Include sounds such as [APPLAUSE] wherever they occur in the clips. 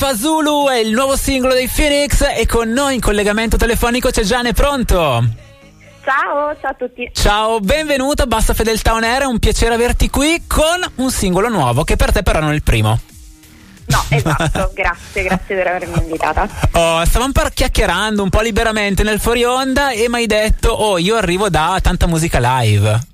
Alfa Zulu è il nuovo singolo dei Phoenix e con noi in collegamento telefonico c'è Gianni, pronto? Ciao, ciao a tutti. Ciao, benvenuto a Bassa Fedeltà On Air, è un piacere averti qui con un singolo nuovo che per te però non è il primo. No, esatto, [LAUGHS] grazie, grazie per avermi invitata. Oh, stavamo par- chiacchierando un po' liberamente nel fuori onda e mi hai detto, oh, io arrivo da tanta musica live.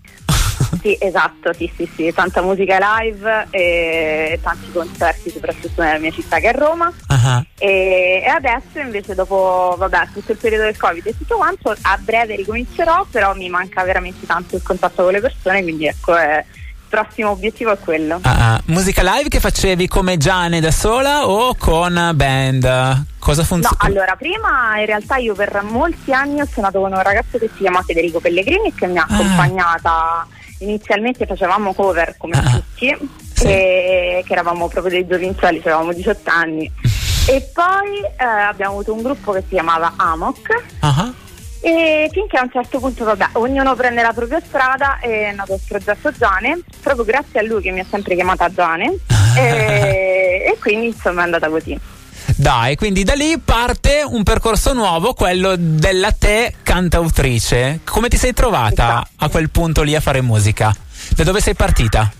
Sì, esatto, sì, sì, sì, tanta musica live e tanti concerti, soprattutto nella mia città che è Roma. Uh-huh. E, e, adesso invece dopo, vabbè, tutto il periodo del Covid e tutto quanto, a breve ricomincerò, però mi manca veramente tanto il contatto con le persone, quindi ecco, è, il prossimo obiettivo è quello. Uh-huh. Musica live che facevi come Gianni da sola o con band? Cosa funziona? No, allora, prima in realtà io per molti anni ho suonato con un ragazzo che si chiama Federico Pellegrini che mi ha ah. accompagnata inizialmente facevamo cover come ah, tutti, sì. e, che eravamo proprio dei giovincelli, avevamo 18 anni. [LAUGHS] e poi eh, abbiamo avuto un gruppo che si chiamava Amok. Uh-huh. E finché a un certo punto, vabbè, ognuno prende la propria strada e è nato il progetto Giane, proprio grazie a lui che mi ha sempre chiamata Giane. e, e quindi insomma è andata così. Dai, quindi da lì parte un percorso nuovo, quello della te cantautrice. Come ti sei trovata esatto. a quel punto lì a fare musica? Da dove sei partita?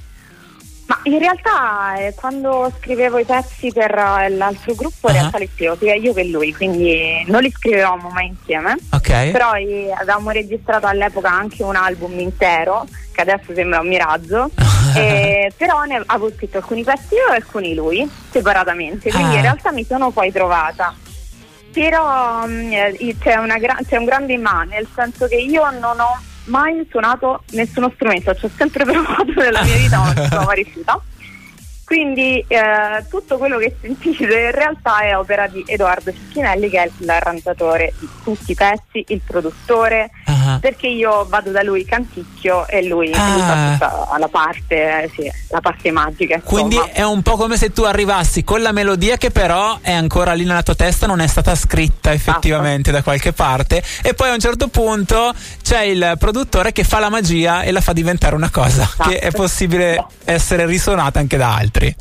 Ma in realtà eh, quando scrivevo i pezzi per uh, l'altro gruppo, in uh-huh. realtà li scrivevo sia io che lui, quindi non li scrivevamo mai insieme. Ok. Però eh, avevamo registrato all'epoca anche un album intero, che adesso sembra un miraggio. [LAUGHS] eh, però ne avevo scritto alcuni pezzi io e alcuni lui, separatamente. Quindi ah. in realtà mi sono poi trovata. Però mm, eh, c'è, gra- c'è un grande ma, nel senso che io non ho mai suonato nessuno strumento, ci ho sempre [LAUGHS] provato nella mia vita, ma non sono mai riuscita. Quindi eh, tutto quello che sentite in realtà è opera di Edoardo Cicchinelli che è l'arrangiatore di tutti i pezzi, il produttore, uh-huh. Perché io vado da lui canticchio e lui ah. fa la parte, eh, sì, la parte magica. Insomma. Quindi è un po' come se tu arrivassi con la melodia che però è ancora lì nella tua testa, non è stata scritta effettivamente esatto. da qualche parte e poi a un certo punto c'è il produttore che fa la magia e la fa diventare una cosa esatto. che è possibile essere risuonata anche da altri.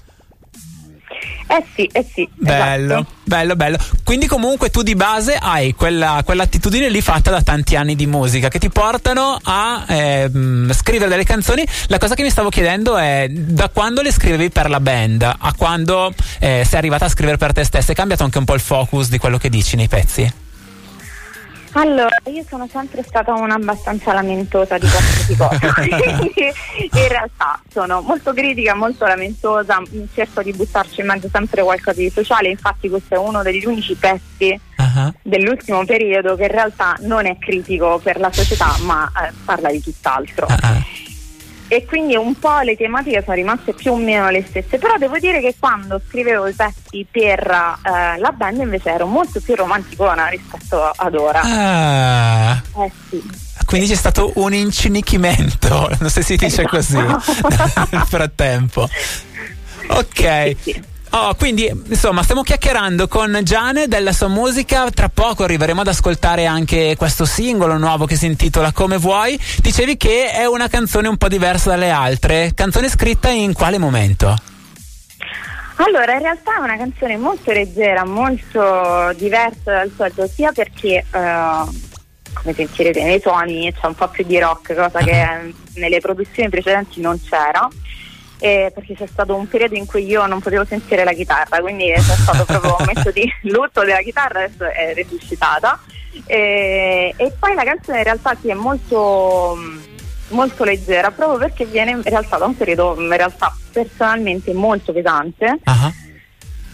Eh sì, eh sì. Bello, esatto. bello, bello. Quindi comunque tu di base hai quella, quell'attitudine lì fatta da tanti anni di musica che ti portano a eh, scrivere delle canzoni. La cosa che mi stavo chiedendo è da quando le scrivevi per la band a quando eh, sei arrivata a scrivere per te stessa, è cambiato anche un po' il focus di quello che dici nei pezzi? Allora, io sono sempre stata una abbastanza lamentosa di qualsiasi cosa, [LAUGHS] [LAUGHS] in realtà sono molto critica, molto lamentosa, cerco di buttarci in mezzo sempre qualcosa di sociale, infatti questo è uno degli unici pezzi uh-huh. dell'ultimo periodo che in realtà non è critico per la società ma eh, parla di tutt'altro. Uh-huh e quindi un po' le tematiche sono rimaste più o meno le stesse, però devo dire che quando scrivevo i pezzi per eh, la band invece ero molto più romanticona rispetto ad ora. Ah. Eh sì. Quindi c'è stato un incinichimento, non so se si dice esatto. così nel frattempo. Ok. [LAUGHS] Sì, sì. Oh, quindi insomma stiamo chiacchierando con Giane della sua musica, tra poco arriveremo ad ascoltare anche questo singolo nuovo che si intitola Come vuoi. Dicevi che è una canzone un po' diversa dalle altre, canzone scritta in quale momento? Allora, in realtà è una canzone molto leggera, molto diversa dal solito, sia perché, uh, come sentirete nei suoni, c'è un po' più di rock, cosa che [LAUGHS] nelle produzioni precedenti non c'era eh, perché c'è stato un periodo in cui io non potevo sentire la chitarra, quindi c'è stato proprio [LAUGHS] un momento di lutto della chitarra, adesso è risuscitata. Eh, e poi la canzone in realtà sì, è molto, molto leggera, proprio perché viene in realtà da un periodo in realtà personalmente molto pesante. Uh-huh.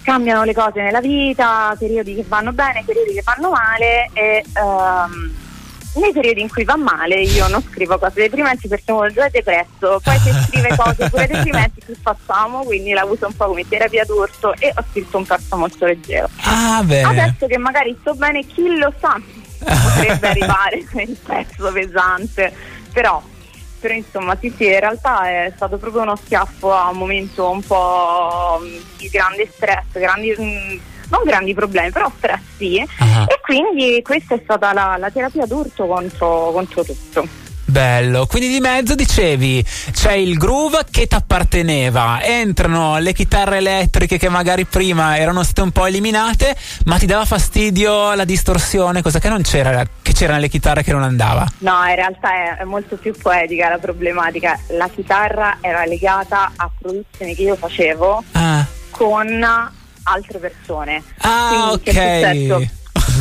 Cambiano le cose nella vita, periodi che vanno bene, periodi che vanno male e um, nei periodi in cui va male io non scrivo cose deprimenti perché sono già depresso, poi se scrive cose pure [LAUGHS] deprimenti che facciamo, quindi la uso un po' come terapia d'urto e ho scritto un pezzo molto leggero. Ah, Adesso che magari sto bene, chi lo sa, potrebbe [LAUGHS] arrivare il pezzo pesante, però però insomma sì sì in realtà è stato proprio uno schiaffo a un momento un po' di grande stress, grandi mm, non grandi problemi, però stress sì. Uh-huh. E quindi questa è stata la, la terapia d'urto contro, contro tutto. bello. Quindi di mezzo dicevi c'è il groove che ti apparteneva, entrano le chitarre elettriche che magari prima erano state un po' eliminate, ma ti dava fastidio la distorsione, cosa che non c'era, che c'era nelle chitarre che non andava. No, in realtà è, è molto più poetica la problematica. La chitarra era legata a produzioni che io facevo ah. con altre persone. Ah, Quindi, ok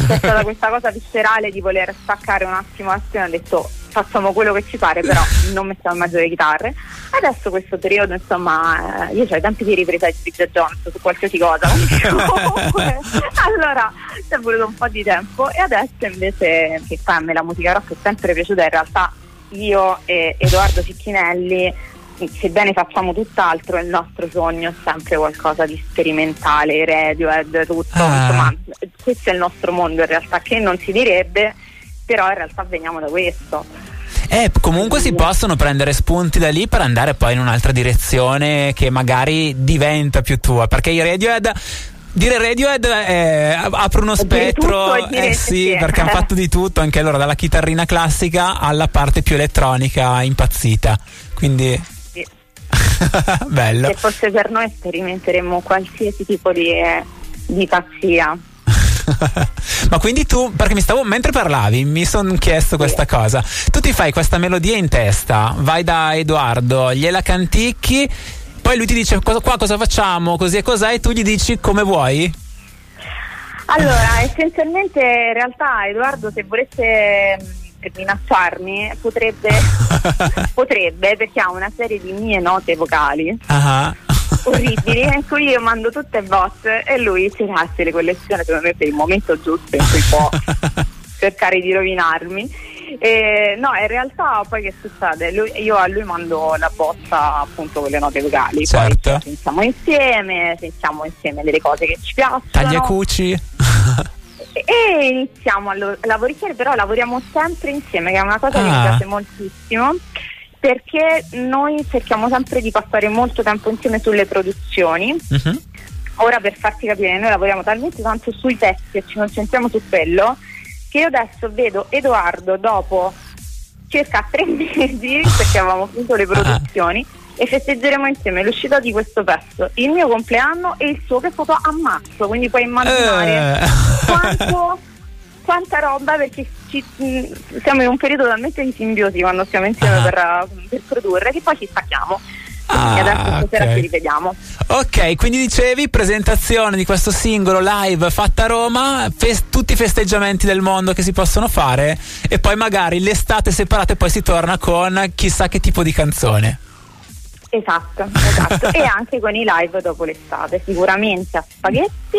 c'è [LAUGHS] stata questa cosa viscerale di voler staccare un attimo l'azione ho detto facciamo quello che ci pare però [LAUGHS] non mettiamo in mezzo le chitarre adesso questo periodo insomma eh, io ho i tempi di ripresa di Bridget Jones su qualsiasi cosa [LAUGHS] comunque allora ci è voluto un po' di tempo e adesso invece che poi a me la musica rock è sempre piaciuta in realtà io e Edoardo Cicchinelli sebbene facciamo tutt'altro, il nostro sogno è sempre qualcosa di sperimentale, Radiohead, tutto, ah. insomma, questo è il nostro mondo in realtà, che non si direbbe, però in realtà veniamo da questo. Eh, comunque si possono prendere spunti da lì per andare poi in un'altra direzione che magari diventa più tua, perché i Radiohead dire Radiohead eh, apre uno spettro eh sì, perché hanno fatto di tutto anche loro dalla chitarrina classica alla parte più elettronica impazzita quindi [LAUGHS] Bello. Se fosse per noi sperimenteremmo qualsiasi tipo di, di pazzia. [LAUGHS] Ma quindi tu, perché mi stavo, mentre parlavi, mi sono chiesto questa cosa. Tu ti fai questa melodia in testa, vai da Edoardo, gliela canticchi, poi lui ti dice qua cosa facciamo, così e cos'è, e tu gli dici come vuoi? Allora, essenzialmente in realtà Edoardo se volesse per minacciarmi potrebbe, [LAUGHS] potrebbe perché ha una serie di mie note vocali uh-huh. orribili [LAUGHS] cui io mando tutte bot e lui si lascia le collezioni secondo me per il momento giusto in cui può [LAUGHS] cercare di rovinarmi e, no, in realtà poi che succede? Lui, io a lui mando la bozza appunto con le note vocali, certo. poi sentiamo insieme, sentiamo insieme delle cose che ci piacciono. Taglia cuci e iniziamo a lavorare, però lavoriamo sempre insieme, che è una cosa ah. che mi ah. piace moltissimo perché noi cerchiamo sempre di passare molto tempo insieme sulle produzioni. Uh-huh. Ora per farti capire, noi lavoriamo talmente tanto sui testi e ci concentriamo su quello che io adesso vedo Edoardo dopo circa tre [LAUGHS] mesi, perché avevamo finito le ah. produzioni, uh-huh e festeggeremo insieme l'uscita di questo pezzo, il mio compleanno e il suo che è stato a marzo, quindi puoi immaginare eh. quanto, [LAUGHS] quanta roba perché ci, siamo in un periodo talmente di simbiosi quando stiamo insieme ah. per, per produrre che poi ci stacchiamo. Ah, adesso stasera okay. ci rivediamo. Ok, quindi dicevi presentazione di questo singolo live fatta a Roma, fes- tutti i festeggiamenti del mondo che si possono fare e poi magari l'estate separata e poi si torna con chissà che tipo di canzone. Esatto, esatto. e anche con i live dopo l'estate, sicuramente a Spaghetti,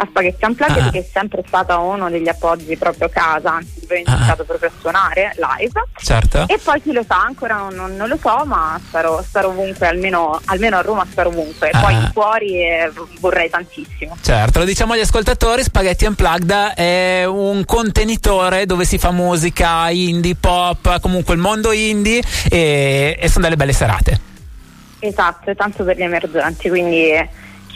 a Spaghetti Unplugged ah. che è sempre stata uno degli appoggi proprio casa, anzi dove ho iniziato ah. proprio a suonare live. Certo. E poi chi lo sa, ancora non, non, non lo so, ma starò, starò ovunque, almeno, almeno, a Roma starò ovunque, ah. poi fuori eh, vorrei tantissimo. Certo, lo diciamo agli ascoltatori, Spaghetti Unplugged è un contenitore dove si fa musica indie, pop, comunque il mondo indie e, e sono delle belle serate. Esatto, tanto per gli emergenti, quindi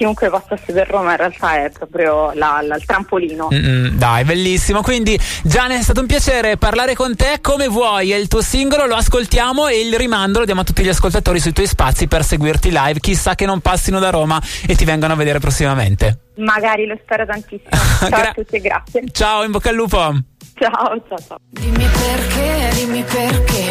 chiunque passasse per Roma in realtà è proprio la, la, il trampolino. Mm-mm, dai, bellissimo. Quindi, Gianni, è stato un piacere parlare con te. Come vuoi, è il tuo singolo, lo ascoltiamo e il rimando lo diamo a tutti gli ascoltatori sui tuoi spazi per seguirti live. Chissà che non passino da Roma e ti vengano a vedere prossimamente. Magari lo spero tantissimo. [LAUGHS] Ciao Gra- a tutti e grazie. Ciao, in bocca al lupo. Ciao, ciao, ciao. Dimmi perché, dimmi perché